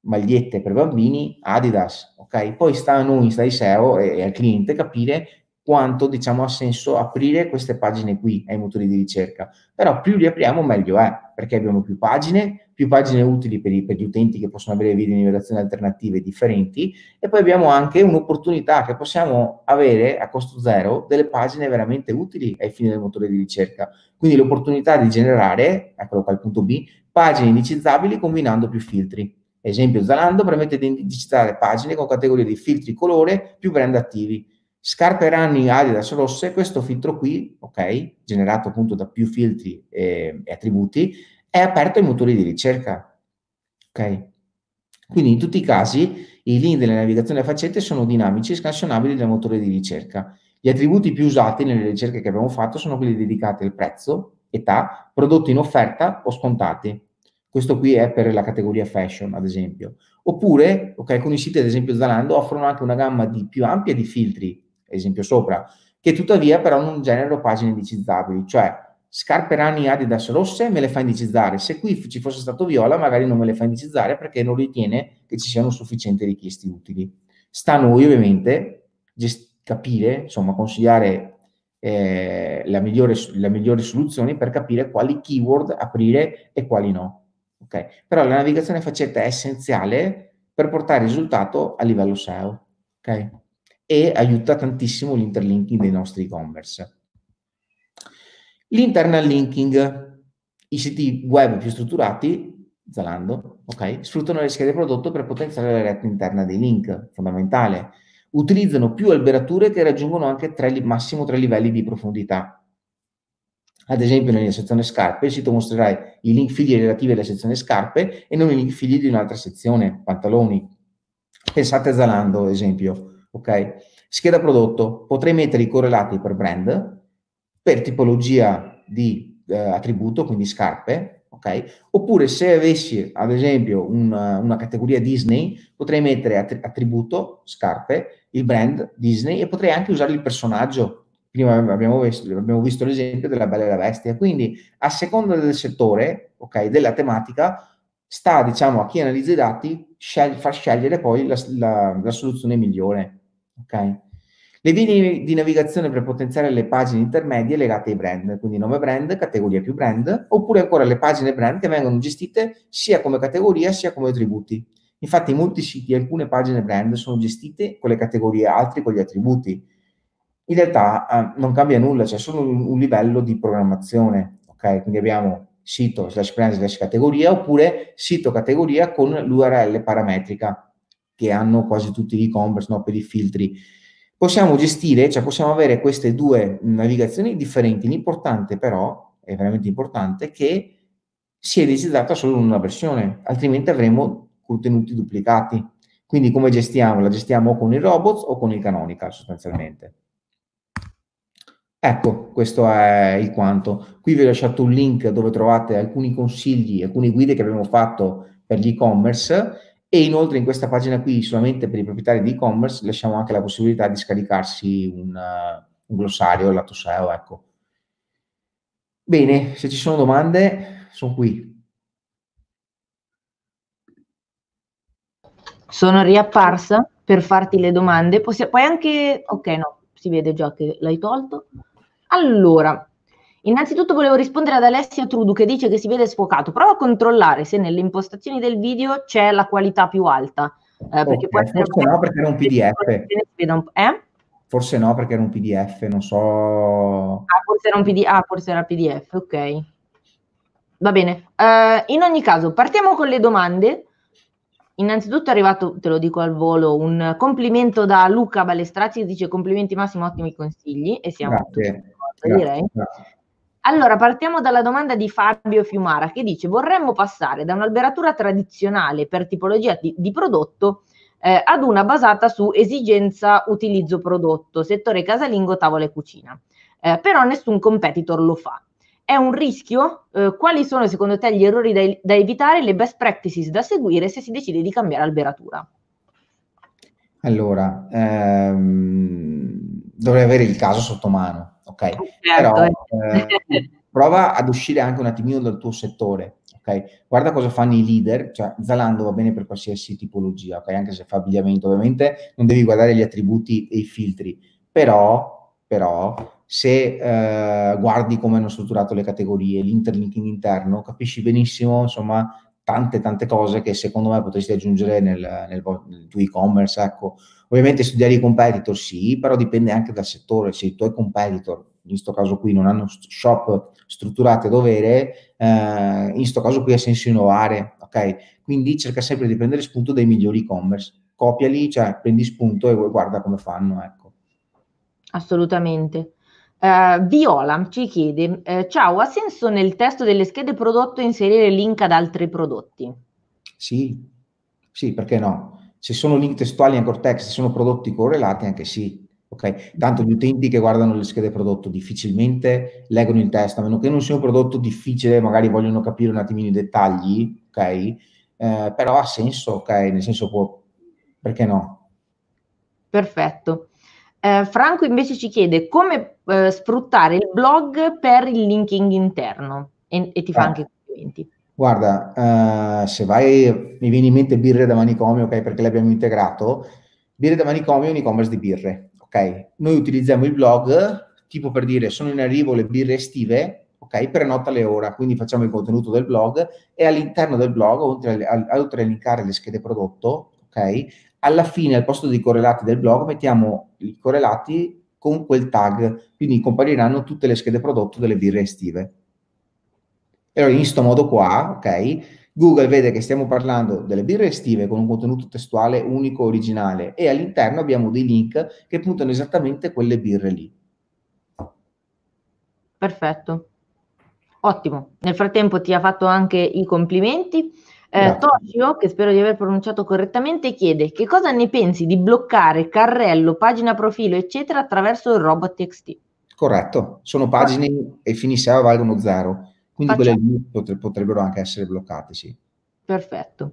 magliette per bambini Adidas, ok? Poi sta a noi, sta ai SEO e, e al cliente capire quanto diciamo ha senso aprire queste pagine qui ai motori di ricerca. Però più li apriamo meglio è, perché abbiamo più pagine, più pagine utili per, i, per gli utenti che possono avere video di navigazione alternative differenti e poi abbiamo anche un'opportunità che possiamo avere a costo zero delle pagine veramente utili ai fini del motore di ricerca. Quindi l'opportunità di generare, eccolo qua il punto B, pagine indicizzabili combinando più filtri. Esempio, Zalando permette di indicizzare pagine con categorie di filtri colore più brand attivi Scarpe running Adidas rosse, questo filtro qui, ok, generato appunto da più filtri e, e attributi, è aperto ai motori di ricerca. Ok? Quindi in tutti i casi i link delle navigazioni a faccette sono dinamici e scansionabili dal motore di ricerca. Gli attributi più usati nelle ricerche che abbiamo fatto sono quelli dedicati al prezzo, età, prodotti in offerta o scontati. Questo qui è per la categoria fashion, ad esempio. Oppure, ok, alcuni siti, ad esempio Zalando, offrono anche una gamma di più ampia di filtri esempio sopra, che tuttavia però non generano pagine indicizzabili, cioè scarpe running Adidas rosse me le fa indicizzare, se qui ci fosse stato viola magari non me le fa indicizzare perché non ritiene che ci siano sufficienti richiesti utili. Sta a noi ovviamente gest- capire, insomma consigliare eh, la, migliore, la migliore soluzione per capire quali keyword aprire e quali no. Okay? Però la navigazione faccetta è essenziale per portare risultato a livello SEO. Okay? E aiuta tantissimo l'interlinking dei nostri e-commerce. L'internal linking, i siti web più strutturati, Zalando, ok, sfruttano le schede prodotto per potenziare la rete interna dei link, fondamentale. Utilizzano più alberature che raggiungono anche tre, massimo tre livelli di profondità. Ad esempio, nella sezione scarpe, il sito mostrerà i link figli relativi alla sezione scarpe e non i link figli di un'altra sezione, pantaloni. Pensate a Zalando, ad esempio ok? Scheda prodotto, potrei mettere i correlati per brand, per tipologia di eh, attributo, quindi scarpe, ok? Oppure se avessi, ad esempio, un, una categoria Disney, potrei mettere attributo, scarpe, il brand Disney e potrei anche usare il personaggio. Prima abbiamo visto, abbiamo visto l'esempio della Bella e la Bestia. Quindi, a seconda del settore, ok, della tematica, sta, diciamo, a chi analizza i dati scel- far scegliere poi la, la, la soluzione migliore. Ok? Le vie di navigazione per potenziare le pagine intermedie legate ai brand, quindi nome brand, categoria più brand, oppure ancora le pagine brand che vengono gestite sia come categoria sia come attributi. Infatti in molti siti alcune pagine brand sono gestite con le categorie, altri con gli attributi. In realtà eh, non cambia nulla, c'è solo un, un livello di programmazione. Ok? Quindi abbiamo sito slash brand slash categoria oppure sito categoria con l'URL parametrica che hanno quasi tutti gli e-commerce no, per i filtri. Possiamo gestire, cioè possiamo avere queste due navigazioni differenti. L'importante però, è veramente importante, che sia indicizzata solo una versione, altrimenti avremo contenuti duplicati. Quindi come gestiamo? La gestiamo con i robots o con il canonical sostanzialmente. Ecco, questo è il quanto. Qui vi ho lasciato un link dove trovate alcuni consigli, alcune guide che abbiamo fatto per gli e-commerce e inoltre in questa pagina qui, solamente per i proprietari di e-commerce, lasciamo anche la possibilità di scaricarsi un, uh, un glossario lato SEO. Ecco. Bene, se ci sono domande, sono qui. Sono riapparsa per farti le domande. Possi- puoi anche... Ok, no, si vede già che l'hai tolto. Allora, Innanzitutto volevo rispondere ad Alessia Trudu che dice che si vede sfocato. Prova a controllare se nelle impostazioni del video c'è la qualità più alta. Eh, perché okay, forse no, perché è un PDF. Eh? Forse no, perché era un PDF, non so. Ah, forse era un PDF, ah, forse era PDF, ok. Va bene. Uh, in ogni caso, partiamo con le domande. Innanzitutto è arrivato, te lo dico al volo, un complimento da Luca Balestrazzi che dice complimenti Massimo, ottimi consigli e siamo Grazie. d'accordo, direi. Grazie. Allora, partiamo dalla domanda di Fabio Fiumara che dice vorremmo passare da un'alberatura tradizionale per tipologia di, di prodotto eh, ad una basata su esigenza utilizzo prodotto, settore casalingo, tavola e cucina. Eh, però nessun competitor lo fa. È un rischio? Eh, quali sono secondo te gli errori da, da evitare, le best practices da seguire se si decide di cambiare alberatura? Allora, ehm, dovrei avere il caso sotto mano ok? Certo, Però eh. eh, prova ad uscire anche un attimino dal tuo settore, ok? Guarda cosa fanno i leader, cioè Zalando va bene per qualsiasi tipologia, ok? Anche se fa abbigliamento, ovviamente non devi guardare gli attributi e i filtri, però, però se eh, guardi come hanno strutturato le categorie, l'interlinking interno, capisci benissimo, insomma, tante tante cose che secondo me potresti aggiungere nel, nel, nel tuo e-commerce, ecco, Ovviamente studiare i competitor sì, però dipende anche dal settore. Se i tuoi competitor, in questo caso qui, non hanno shop strutturati a dovere, eh, in questo caso qui ha senso innovare, ok? Quindi cerca sempre di prendere spunto dai migliori e-commerce. Copiali, cioè prendi spunto e guarda come fanno, ecco. Assolutamente. Uh, Viola ci chiede, uh, ciao, ha senso nel testo delle schede prodotto inserire link ad altri prodotti? Sì, sì, perché no? Se sono link testuali anchor text, se sono prodotti correlati, anche sì. Ok, tanto gli utenti che guardano le schede prodotto difficilmente leggono il testo, a meno che non sia un prodotto difficile, magari vogliono capire un attimino i dettagli, ok? Eh, però ha senso, ok? Nel senso può, perché no? Perfetto. Eh, Franco invece ci chiede come eh, sfruttare il blog per il linking interno e, e ti fa eh. anche complimenti. Guarda, uh, se vai, mi viene in mente birre da manicomio, ok, perché l'abbiamo integrato. Birre da manicomio è un e-commerce di birre, ok? Noi utilizziamo il blog, tipo per dire, sono in arrivo le birre estive, ok? Prenota ora, quindi facciamo il contenuto del blog e all'interno del blog, oltre a, oltre a linkare le schede prodotto, ok? Alla fine, al posto dei correlati del blog, mettiamo i correlati con quel tag, quindi compariranno tutte le schede prodotto delle birre estive. E allora in questo modo qua, ok, Google vede che stiamo parlando delle birre estive con un contenuto testuale unico, originale e all'interno abbiamo dei link che puntano esattamente quelle birre lì. Perfetto. Ottimo. Nel frattempo ti ha fatto anche i complimenti. Eh, Toshio, che spero di aver pronunciato correttamente, chiede che cosa ne pensi di bloccare carrello, pagina profilo, eccetera, attraverso il robot TXT? Corretto, sono pagine e fini SEO valgono zero. Quindi Facciamo. quelle lì potrebbero anche essere bloccate, sì. Perfetto.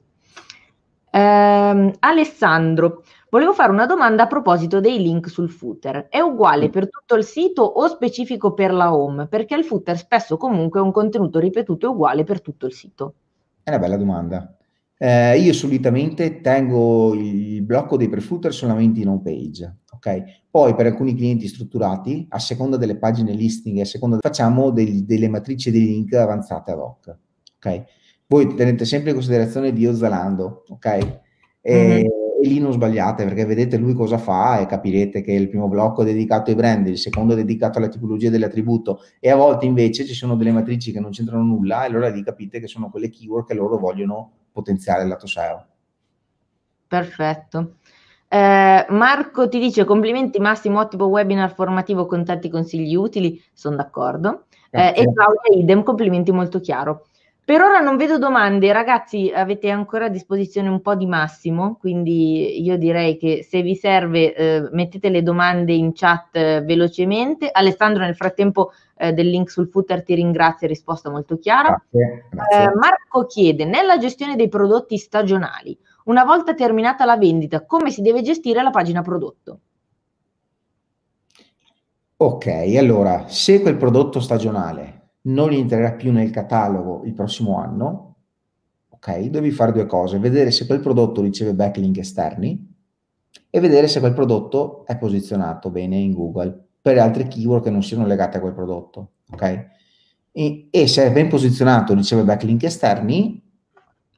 Eh, Alessandro, volevo fare una domanda a proposito dei link sul footer. È uguale per tutto il sito o specifico per la home? Perché il footer spesso comunque è un contenuto ripetuto e uguale per tutto il sito. È una bella domanda. Eh, io solitamente tengo il blocco dei pre-footer solamente in home page, ok? Poi per alcuni clienti strutturati, a seconda delle pagine listing, a seconda facciamo dei, delle matrici dei link avanzate ad hoc, ok? Voi tenete sempre in considerazione Dio Zalando, ok? E, mm-hmm. e, lì non sbagliate perché vedete lui cosa fa e capirete che il primo blocco è dedicato ai brand, il secondo è dedicato alla tipologia dell'attributo e a volte invece ci sono delle matrici che non c'entrano nulla e allora lì capite che sono quelle keyword che loro vogliono potenziare il lato SEO. Perfetto. Eh, Marco ti dice complimenti Massimo, ottimo webinar formativo con tanti consigli utili, sono d'accordo. Eh, e Claudia idem, complimenti molto chiaro. Per ora non vedo domande, ragazzi avete ancora a disposizione un po' di massimo, quindi io direi che se vi serve eh, mettete le domande in chat eh, velocemente. Alessandro nel frattempo eh, del link sul footer ti ringrazio, risposta molto chiara. Grazie, grazie. Eh, Marco chiede, nella gestione dei prodotti stagionali, una volta terminata la vendita, come si deve gestire la pagina prodotto? Ok, allora, se quel prodotto stagionale non entrerà più nel catalogo il prossimo anno, ok, devi fare due cose, vedere se quel prodotto riceve backlink esterni e vedere se quel prodotto è posizionato bene in Google per altre keyword che non siano legate a quel prodotto, ok? E, e se è ben posizionato riceve backlink esterni,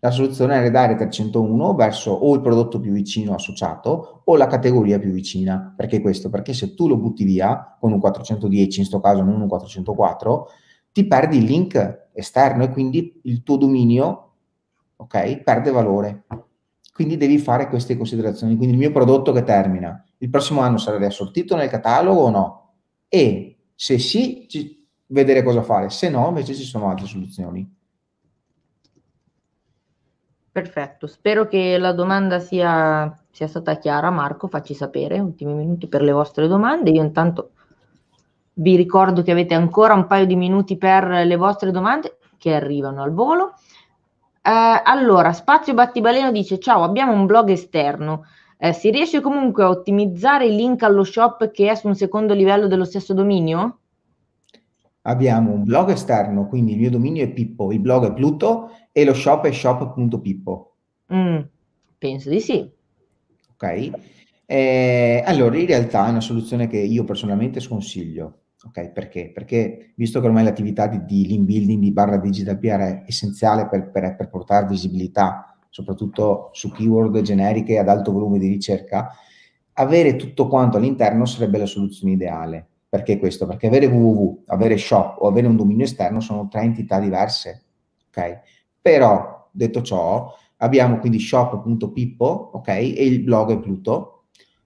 La soluzione è redare 301 verso o il prodotto più vicino associato o la categoria più vicina. Perché questo? Perché se tu lo butti via con un 410, in questo caso non un 404, ti perdi il link esterno e quindi il tuo dominio ok, perde valore. Quindi devi fare queste considerazioni. Quindi il mio prodotto che termina, il prossimo anno sarà riassortito nel catalogo o no? E se sì, vedere cosa fare, se no invece ci sono altre soluzioni. Perfetto, spero che la domanda sia, sia stata chiara. Marco, facci sapere, ultimi minuti per le vostre domande. Io intanto vi ricordo che avete ancora un paio di minuti per le vostre domande che arrivano al volo. Eh, allora, Spazio Battibaleno dice: Ciao, abbiamo un blog esterno. Eh, si riesce comunque a ottimizzare il link allo shop che è su un secondo livello dello stesso dominio? Abbiamo un blog esterno, quindi il mio dominio è Pippo, il blog è Pluto e lo shop è shop.pippo. Mm, penso di sì. Ok. Eh, allora, in realtà è una soluzione che io personalmente sconsiglio. Ok, perché? Perché visto che ormai l'attività di, di link building di barra digital PR è essenziale per, per, per portare visibilità, soprattutto su keyword generiche ad alto volume di ricerca, avere tutto quanto all'interno sarebbe la soluzione ideale. Perché questo? Perché avere www, avere shop o avere un dominio esterno sono tre entità diverse. Ok? Però, detto ciò, abbiamo quindi shop.pippo, ok? E il blog è Pluto.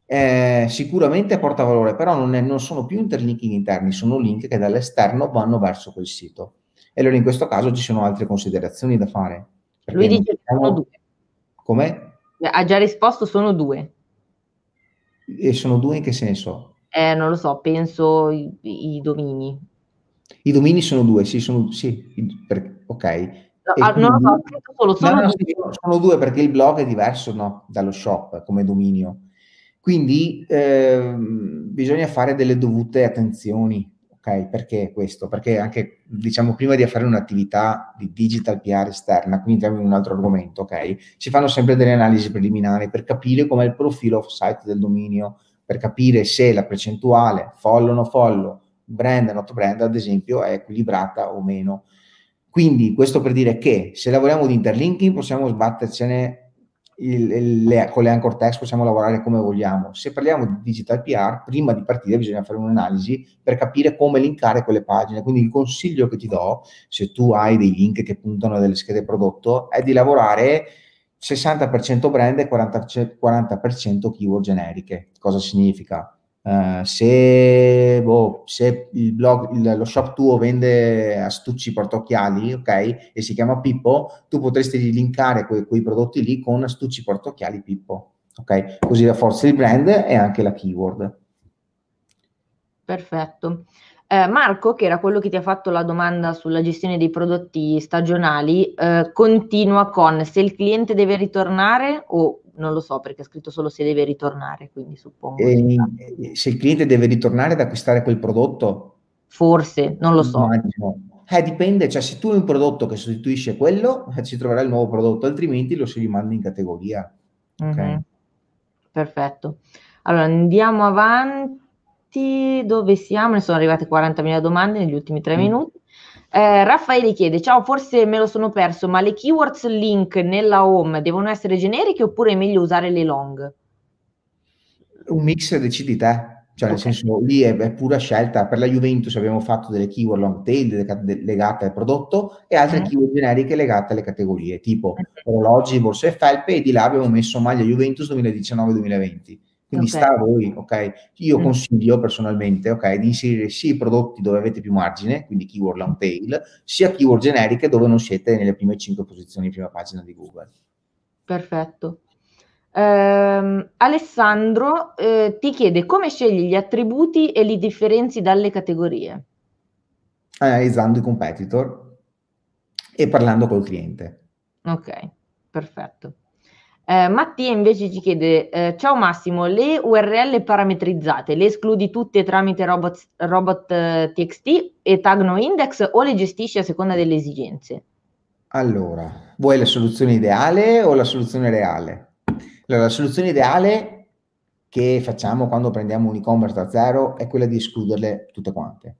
Eh, sicuramente porta valore, però non, è, non sono più interlinking interni, sono link che dall'esterno vanno verso quel sito. E allora in questo caso ci sono altre considerazioni da fare. Lui dice che sono due. Come? Ha già risposto, sono due. E sono due in che senso? Eh, non lo so, penso i, i domini. I domini sono due, sì, sono, sì per, ok. No, ah, non lo so, solo, sono, no, no, due. sono due perché il blog è diverso no, dallo shop come dominio. Quindi eh, bisogna fare delle dovute attenzioni, ok? Perché questo? Perché anche, diciamo, prima di fare un'attività di digital PR esterna, quindi entriamo in un altro argomento, ok? Si fanno sempre delle analisi preliminari per capire com'è il profilo off-site del dominio, per capire se la percentuale follow no follow, brand not brand, ad esempio, è equilibrata o meno. Quindi questo per dire che se lavoriamo di interlinking possiamo sbattercene il, il, le, con le anchor text, possiamo lavorare come vogliamo. Se parliamo di digital PR, prima di partire bisogna fare un'analisi per capire come linkare quelle pagine. Quindi il consiglio che ti do, se tu hai dei link che puntano a delle schede prodotto, è di lavorare 60% brand e 40%, 40% keyword generiche. Cosa significa? Uh, se, boh, se, il blog, il, lo shop tuo vende astucci portocchiali, ok, e si chiama Pippo, tu potresti linkare que, quei prodotti lì con astucci portocchiali Pippo, ok? Così rafforzi il brand e anche la keyword. Perfetto. Eh, Marco, che era quello che ti ha fatto la domanda sulla gestione dei prodotti stagionali, eh, continua con se il cliente deve ritornare o non lo so perché ha scritto solo se deve ritornare, quindi suppongo. E, se il cliente deve ritornare ad acquistare quel prodotto? Forse, non lo so. Eh, dipende, cioè se tu hai un prodotto che sostituisce quello, eh, ci troverai il nuovo prodotto, altrimenti lo si rimanda in categoria. Mm-hmm. Perfetto. Allora andiamo avanti dove siamo? Ne sono arrivate 40.000 domande negli ultimi tre mm. minuti. Eh, Raffaele chiede: Ciao, forse me lo sono perso, ma le keywords link nella home devono essere generiche oppure è meglio usare le long? Un mix decidi te. Cioè, okay. nel senso, lì è, è, pura scelta. Per la Juventus abbiamo fatto delle keyword long tail legate al prodotto e altre mm. keyword generiche legate alle categorie, tipo okay. orologi, borse e felpe, e di là abbiamo messo maglia Juventus 2019-2020 quindi okay. sta a voi, ok? Io mm. consiglio personalmente, ok, di inserire sia i prodotti dove avete più margine, quindi keyword long tail, sia keyword generiche dove non siete nelle prime 5 posizioni in prima pagina di Google. Perfetto. Eh, Alessandro eh, ti chiede come scegli gli attributi e li differenzi dalle categorie? Eh, usando i competitor e parlando col cliente. Ok, perfetto. Eh, Mattia invece ci chiede, eh, ciao Massimo, le URL parametrizzate le escludi tutte tramite robot, robot eh, TXT e tag no index o le gestisci a seconda delle esigenze? Allora, vuoi la soluzione ideale o la soluzione reale? Allora, la soluzione ideale che facciamo quando prendiamo un e-commerce da zero è quella di escluderle tutte quante.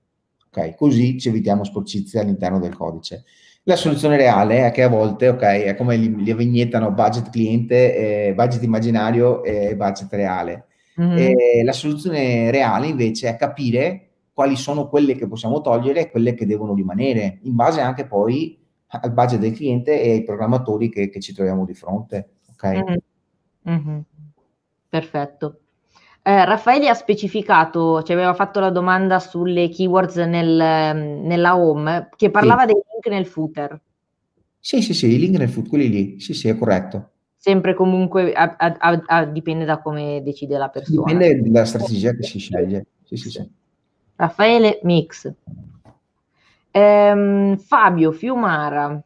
Ok, così ci evitiamo sporcizie all'interno del codice. La soluzione reale è che a volte, ok, è come li, li vignettano budget cliente, eh, budget immaginario e budget reale. Mm-hmm. E la soluzione reale invece è capire quali sono quelle che possiamo togliere e quelle che devono rimanere, in base anche poi al budget del cliente e ai programmatori che, che ci troviamo di fronte. Ok? Mm-hmm. Mm-hmm. Perfetto. Eh, Raffaele ha specificato, ci aveva fatto la domanda sulle keywords nel, nella home, che parlava sì. dei link nel footer. Sì, sì, sì, i link nel footer, quelli lì, sì, sì, è corretto. Sempre comunque a, a, a, dipende da come decide la persona. Dipende dalla strategia che si sceglie. Sì, sì, sì. Raffaele Mix. Ehm, Fabio Fiumara.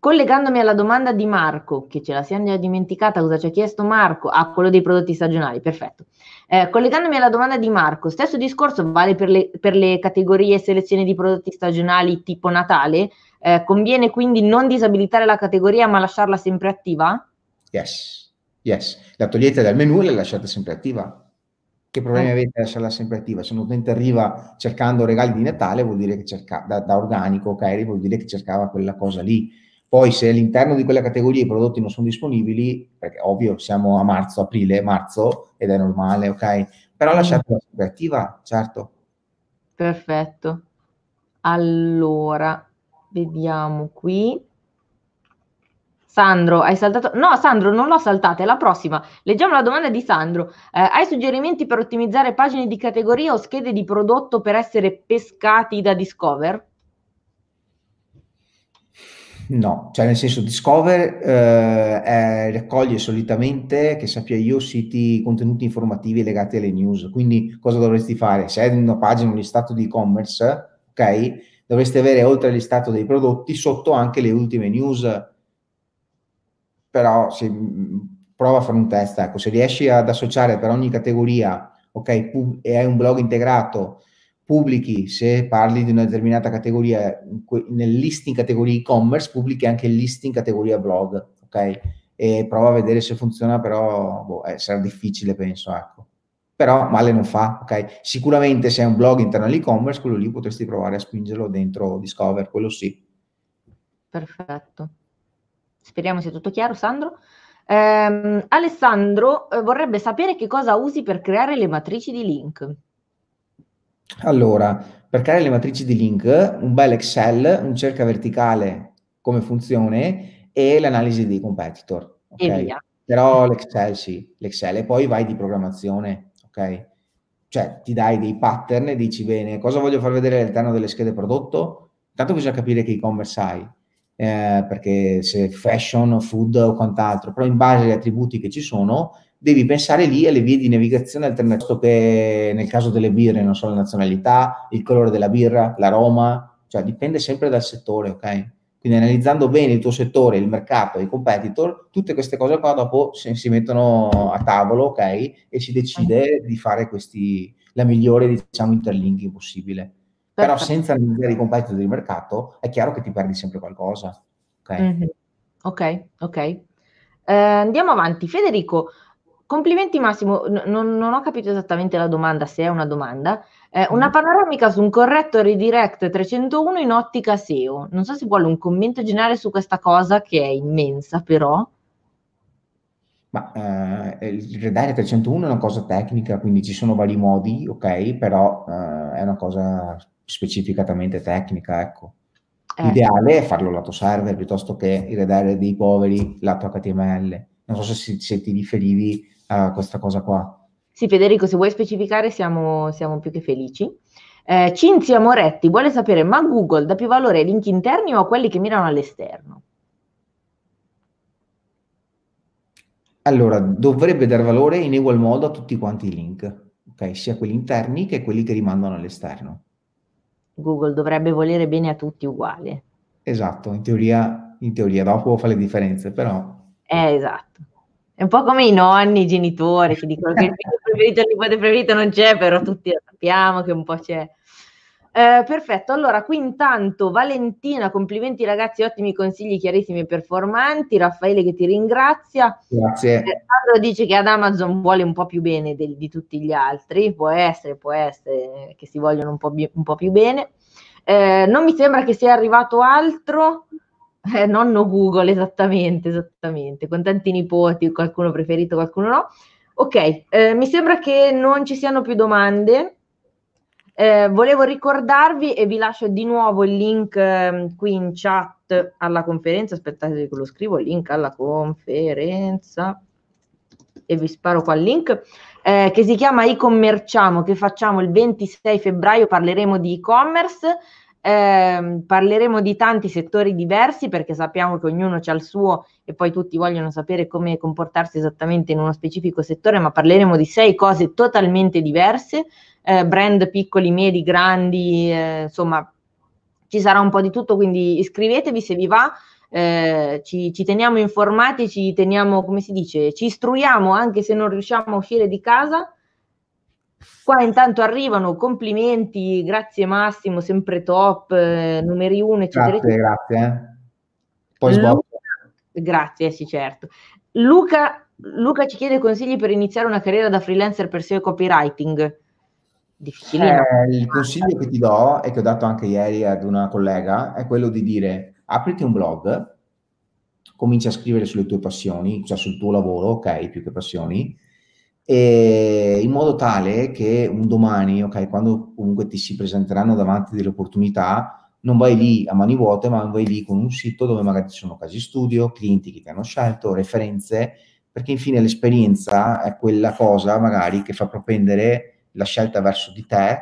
Collegandomi alla domanda di Marco, che ce la siamo già dimenticata, cosa ci ha chiesto Marco? Ah, quello dei prodotti stagionali, perfetto. Eh, collegandomi alla domanda di Marco, stesso discorso vale per le, per le categorie e selezioni di prodotti stagionali tipo Natale? Eh, conviene quindi non disabilitare la categoria ma lasciarla sempre attiva? Yes, yes. La togliete dal menu e la lasciate sempre attiva. Che problemi eh. avete a lasciarla sempre attiva? Se un utente arriva cercando regali di Natale, vuol dire che cerca, da, da organico, ok, vuol dire che cercava quella cosa lì. Poi se all'interno di quella categoria i prodotti non sono disponibili, perché ovvio siamo a marzo, aprile, marzo ed è normale, ok? Però lasciatela sempre attiva, certo. Perfetto. Allora, vediamo qui. Sandro, hai saltato? No, Sandro, non l'ho saltata, è la prossima. Leggiamo la domanda di Sandro. Eh, hai suggerimenti per ottimizzare pagine di categoria o schede di prodotto per essere pescati da Discover? No, cioè nel senso Discover eh, è, raccoglie solitamente, che sappia io, siti, contenuti informativi legati alle news. Quindi cosa dovresti fare? Se hai una pagina, un listato di e-commerce, ok? Dovresti avere oltre al listato dei prodotti sotto anche le ultime news però se, prova a fare un test, ecco, se riesci ad associare per ogni categoria, ok, pub- e hai un blog integrato, pubblichi, se parli di una determinata categoria, nel listing categoria e-commerce, pubblichi anche il listing categoria blog, ok? E prova a vedere se funziona, però boh, eh, sarà difficile, penso, ecco. Però male non fa, ok? Sicuramente se hai un blog interno all'e-commerce, quello lì potresti provare a spingerlo dentro Discover, quello sì. Perfetto. Speriamo sia tutto chiaro, Sandro. Eh, Alessandro eh, vorrebbe sapere che cosa usi per creare le matrici di link. Allora, per creare le matrici di link, un bel Excel, un cerca verticale come funzione e l'analisi dei competitor. Okay? E via. Però l'Excel sì, l'Excel e poi vai di programmazione, ok? Cioè ti dai dei pattern e dici bene, cosa voglio far vedere all'interno delle schede prodotto? Intanto bisogna capire che e-commerce hai, eh, perché se fashion, food o quant'altro, però in base agli attributi che ci sono, devi pensare lì alle vie di navigazione alternative che nel caso delle birre non so la nazionalità, il colore della birra, l'aroma, cioè dipende sempre dal settore, ok? Quindi analizzando bene il tuo settore, il mercato, i competitor, tutte queste cose qua dopo si, si mettono a tavolo, ok? E si decide di fare questi, la migliore, diciamo, interlinking possibile. Però senza analizzare i competitor del mercato è chiaro che ti perdi sempre qualcosa. Ok, mm-hmm. ok. okay. Eh, andiamo avanti. Federico, complimenti Massimo, N- non, non, ho capito esattamente la domanda, se è una domanda. Eh, una mm. panoramica su un corretto redirect 301 in ottica SEO. Non so se vuole un commento generale su questa cosa che è immensa però. Ma eh, il redirect 301 è una cosa tecnica, quindi ci sono vari modi, ok, però eh, è una cosa specificatamente tecnica, ecco. Eh. L'ideale è farlo lato server piuttosto che il redirect dei poveri lato HTML. Non so se, se ti riferivi a questa cosa qua. Sì, Federico, se vuoi specificare siamo, siamo più che felici. Eh, Cinzia Moretti vuole sapere, ma Google dà più valore ai link interni o a quelli che mirano all'esterno? Allora, dovrebbe dare valore in ugual modo a tutti quanti i link, ok? Sia quelli interni che quelli che rimandano all'esterno. Google dovrebbe volere bene a tutti uguali. Esatto, in teoria, in teoria dopo fa le differenze, però... Eh, esatto. È un po' come i nonni, i genitori che dicono che il figlio preferito, il nipote preferito non c'è, però tutti lo sappiamo che un po' c'è. Eh, perfetto, allora qui intanto Valentina, complimenti ragazzi, ottimi consigli chiarissimi e performanti, Raffaele che ti ringrazia. Grazie. Eh, Sandro dice che ad Amazon vuole un po' più bene del, di tutti gli altri, può essere, può essere che si vogliono un po', un po più bene. Eh, non mi sembra che sia arrivato altro. Eh, nonno Google, esattamente, esattamente, con tanti nipoti, qualcuno preferito, qualcuno no. Ok, eh, mi sembra che non ci siano più domande. Eh, volevo ricordarvi e vi lascio di nuovo il link eh, qui in chat alla conferenza. Aspettate che lo scrivo, link alla conferenza e vi sparo qua il link. Eh, che si chiama e-commerciamo che facciamo il 26 febbraio parleremo di e-commerce eh, parleremo di tanti settori diversi perché sappiamo che ognuno ha il suo e poi tutti vogliono sapere come comportarsi esattamente in uno specifico settore, ma parleremo di sei cose totalmente diverse, eh, brand piccoli, medi, grandi, eh, insomma ci sarà un po' di tutto, quindi iscrivetevi se vi va. Eh, ci, ci, teniamo informati, ci teniamo, come si dice, ci istruiamo anche se non riusciamo a uscire di casa Qua intanto arrivano complimenti, grazie Massimo, sempre top, eh, numeri uno, eccetera. Grazie, grazie. Eh. Poi Luca, grazie, sì, certo. Luca, Luca, ci chiede consigli per iniziare una carriera da freelancer per SEO copywriting. Difficilino. Eh, il consiglio che ti do, e che ho dato anche ieri ad una collega, è quello di dire apriti un blog, comincia a scrivere sulle tue passioni, cioè sul tuo lavoro, ok, più che passioni, e in modo tale che un domani, ok, quando comunque ti si presenteranno davanti delle opportunità, non vai lì a mani vuote, ma vai lì con un sito dove magari ci sono casi studio, clienti che ti hanno scelto, referenze, perché infine l'esperienza è quella cosa magari che fa propendere la scelta verso di te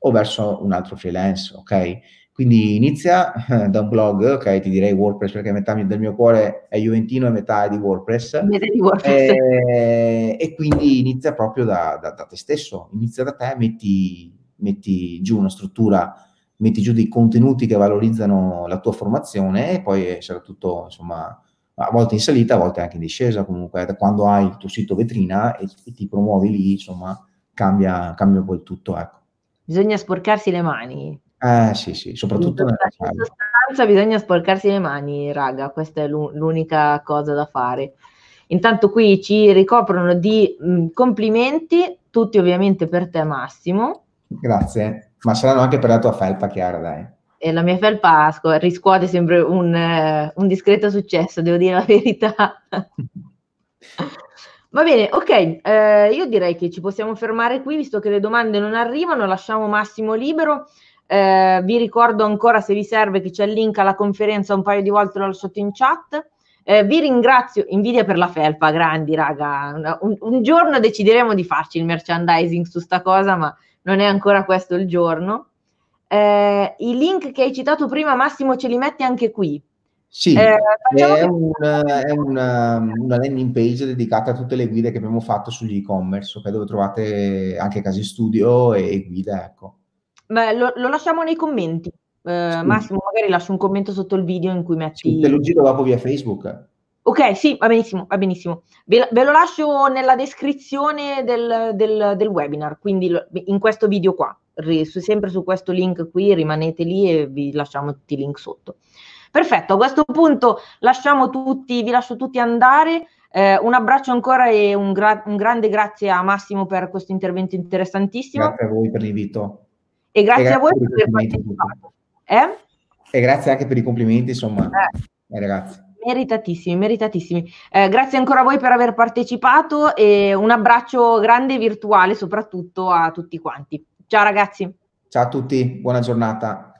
o verso un altro freelance, ok? Quindi inizia eh, da un blog, ok, ti direi WordPress perché metà del mio cuore è Juventino e metà è di WordPress. Di WordPress. E, eh, e, quindi inizia proprio da, da, da, te stesso, inizia da te, metti, metti giù una struttura, metti giù dei contenuti che valorizzano la tua formazione e poi sarà tutto, insomma, a volte in salita, a volte anche in discesa comunque, da quando hai il tuo sito vetrina e, e ti promuovi lì, insomma, cambia, cambia poi tutto, ecco. Bisogna sporcarsi le mani. Eh sì, sì, soprattutto in sostanza bisogna sporcarsi le mani, raga, questa è l'unica cosa da fare. Intanto qui ci ricoprono di mh, complimenti, tutti ovviamente per te Massimo. Grazie, ma saranno anche per la tua felpa, Chiara, dai. E la mia felpa riscuote sempre un, uh, un discreto successo, devo dire la verità. Va bene, ok, eh, io direi che ci possiamo fermare qui, visto che le domande non arrivano, lasciamo Massimo libero. Eh, vi ricordo ancora se vi serve che c'è il link alla conferenza un paio di volte l'ho lasciato in chat. Eh, vi ringrazio, invidia per la felpa, grandi raga. Un, un, giorno decideremo di farci il merchandising su sta cosa, ma non è ancora questo il giorno. Eh, I link che hai citato prima, Massimo, ce li metti anche qui. Sì, eh, è, una, è una, una, landing page dedicata a tutte le guide che abbiamo fatto sugli e-commerce, okay, dove trovate anche casi studio e guide, ecco. Beh, lo, lo lasciamo nei commenti. Eh, sì. Massimo, magari lascio un commento sotto il video in cui metti... Sì, te lo giro dopo via Facebook. Ok, sì, va benissimo, va benissimo. Ve, ve lo lascio nella descrizione del, del, del webinar, quindi in questo video qua, sempre su questo link qui, rimanete lì e vi lasciamo tutti i link sotto. Perfetto, a questo punto lasciamo tutti, vi lascio tutti andare. Eh, un abbraccio ancora e un, gra- un grande grazie a Massimo per questo intervento interessantissimo. Grazie a voi per l'invito. E grazie, e grazie a voi per aver partecipato. Eh? E grazie anche per i complimenti, insomma, eh. ragazzi. Meritatissimi, meritatissimi. Eh, grazie ancora a voi per aver partecipato e un abbraccio grande virtuale soprattutto a tutti quanti. Ciao ragazzi. Ciao a tutti, buona giornata.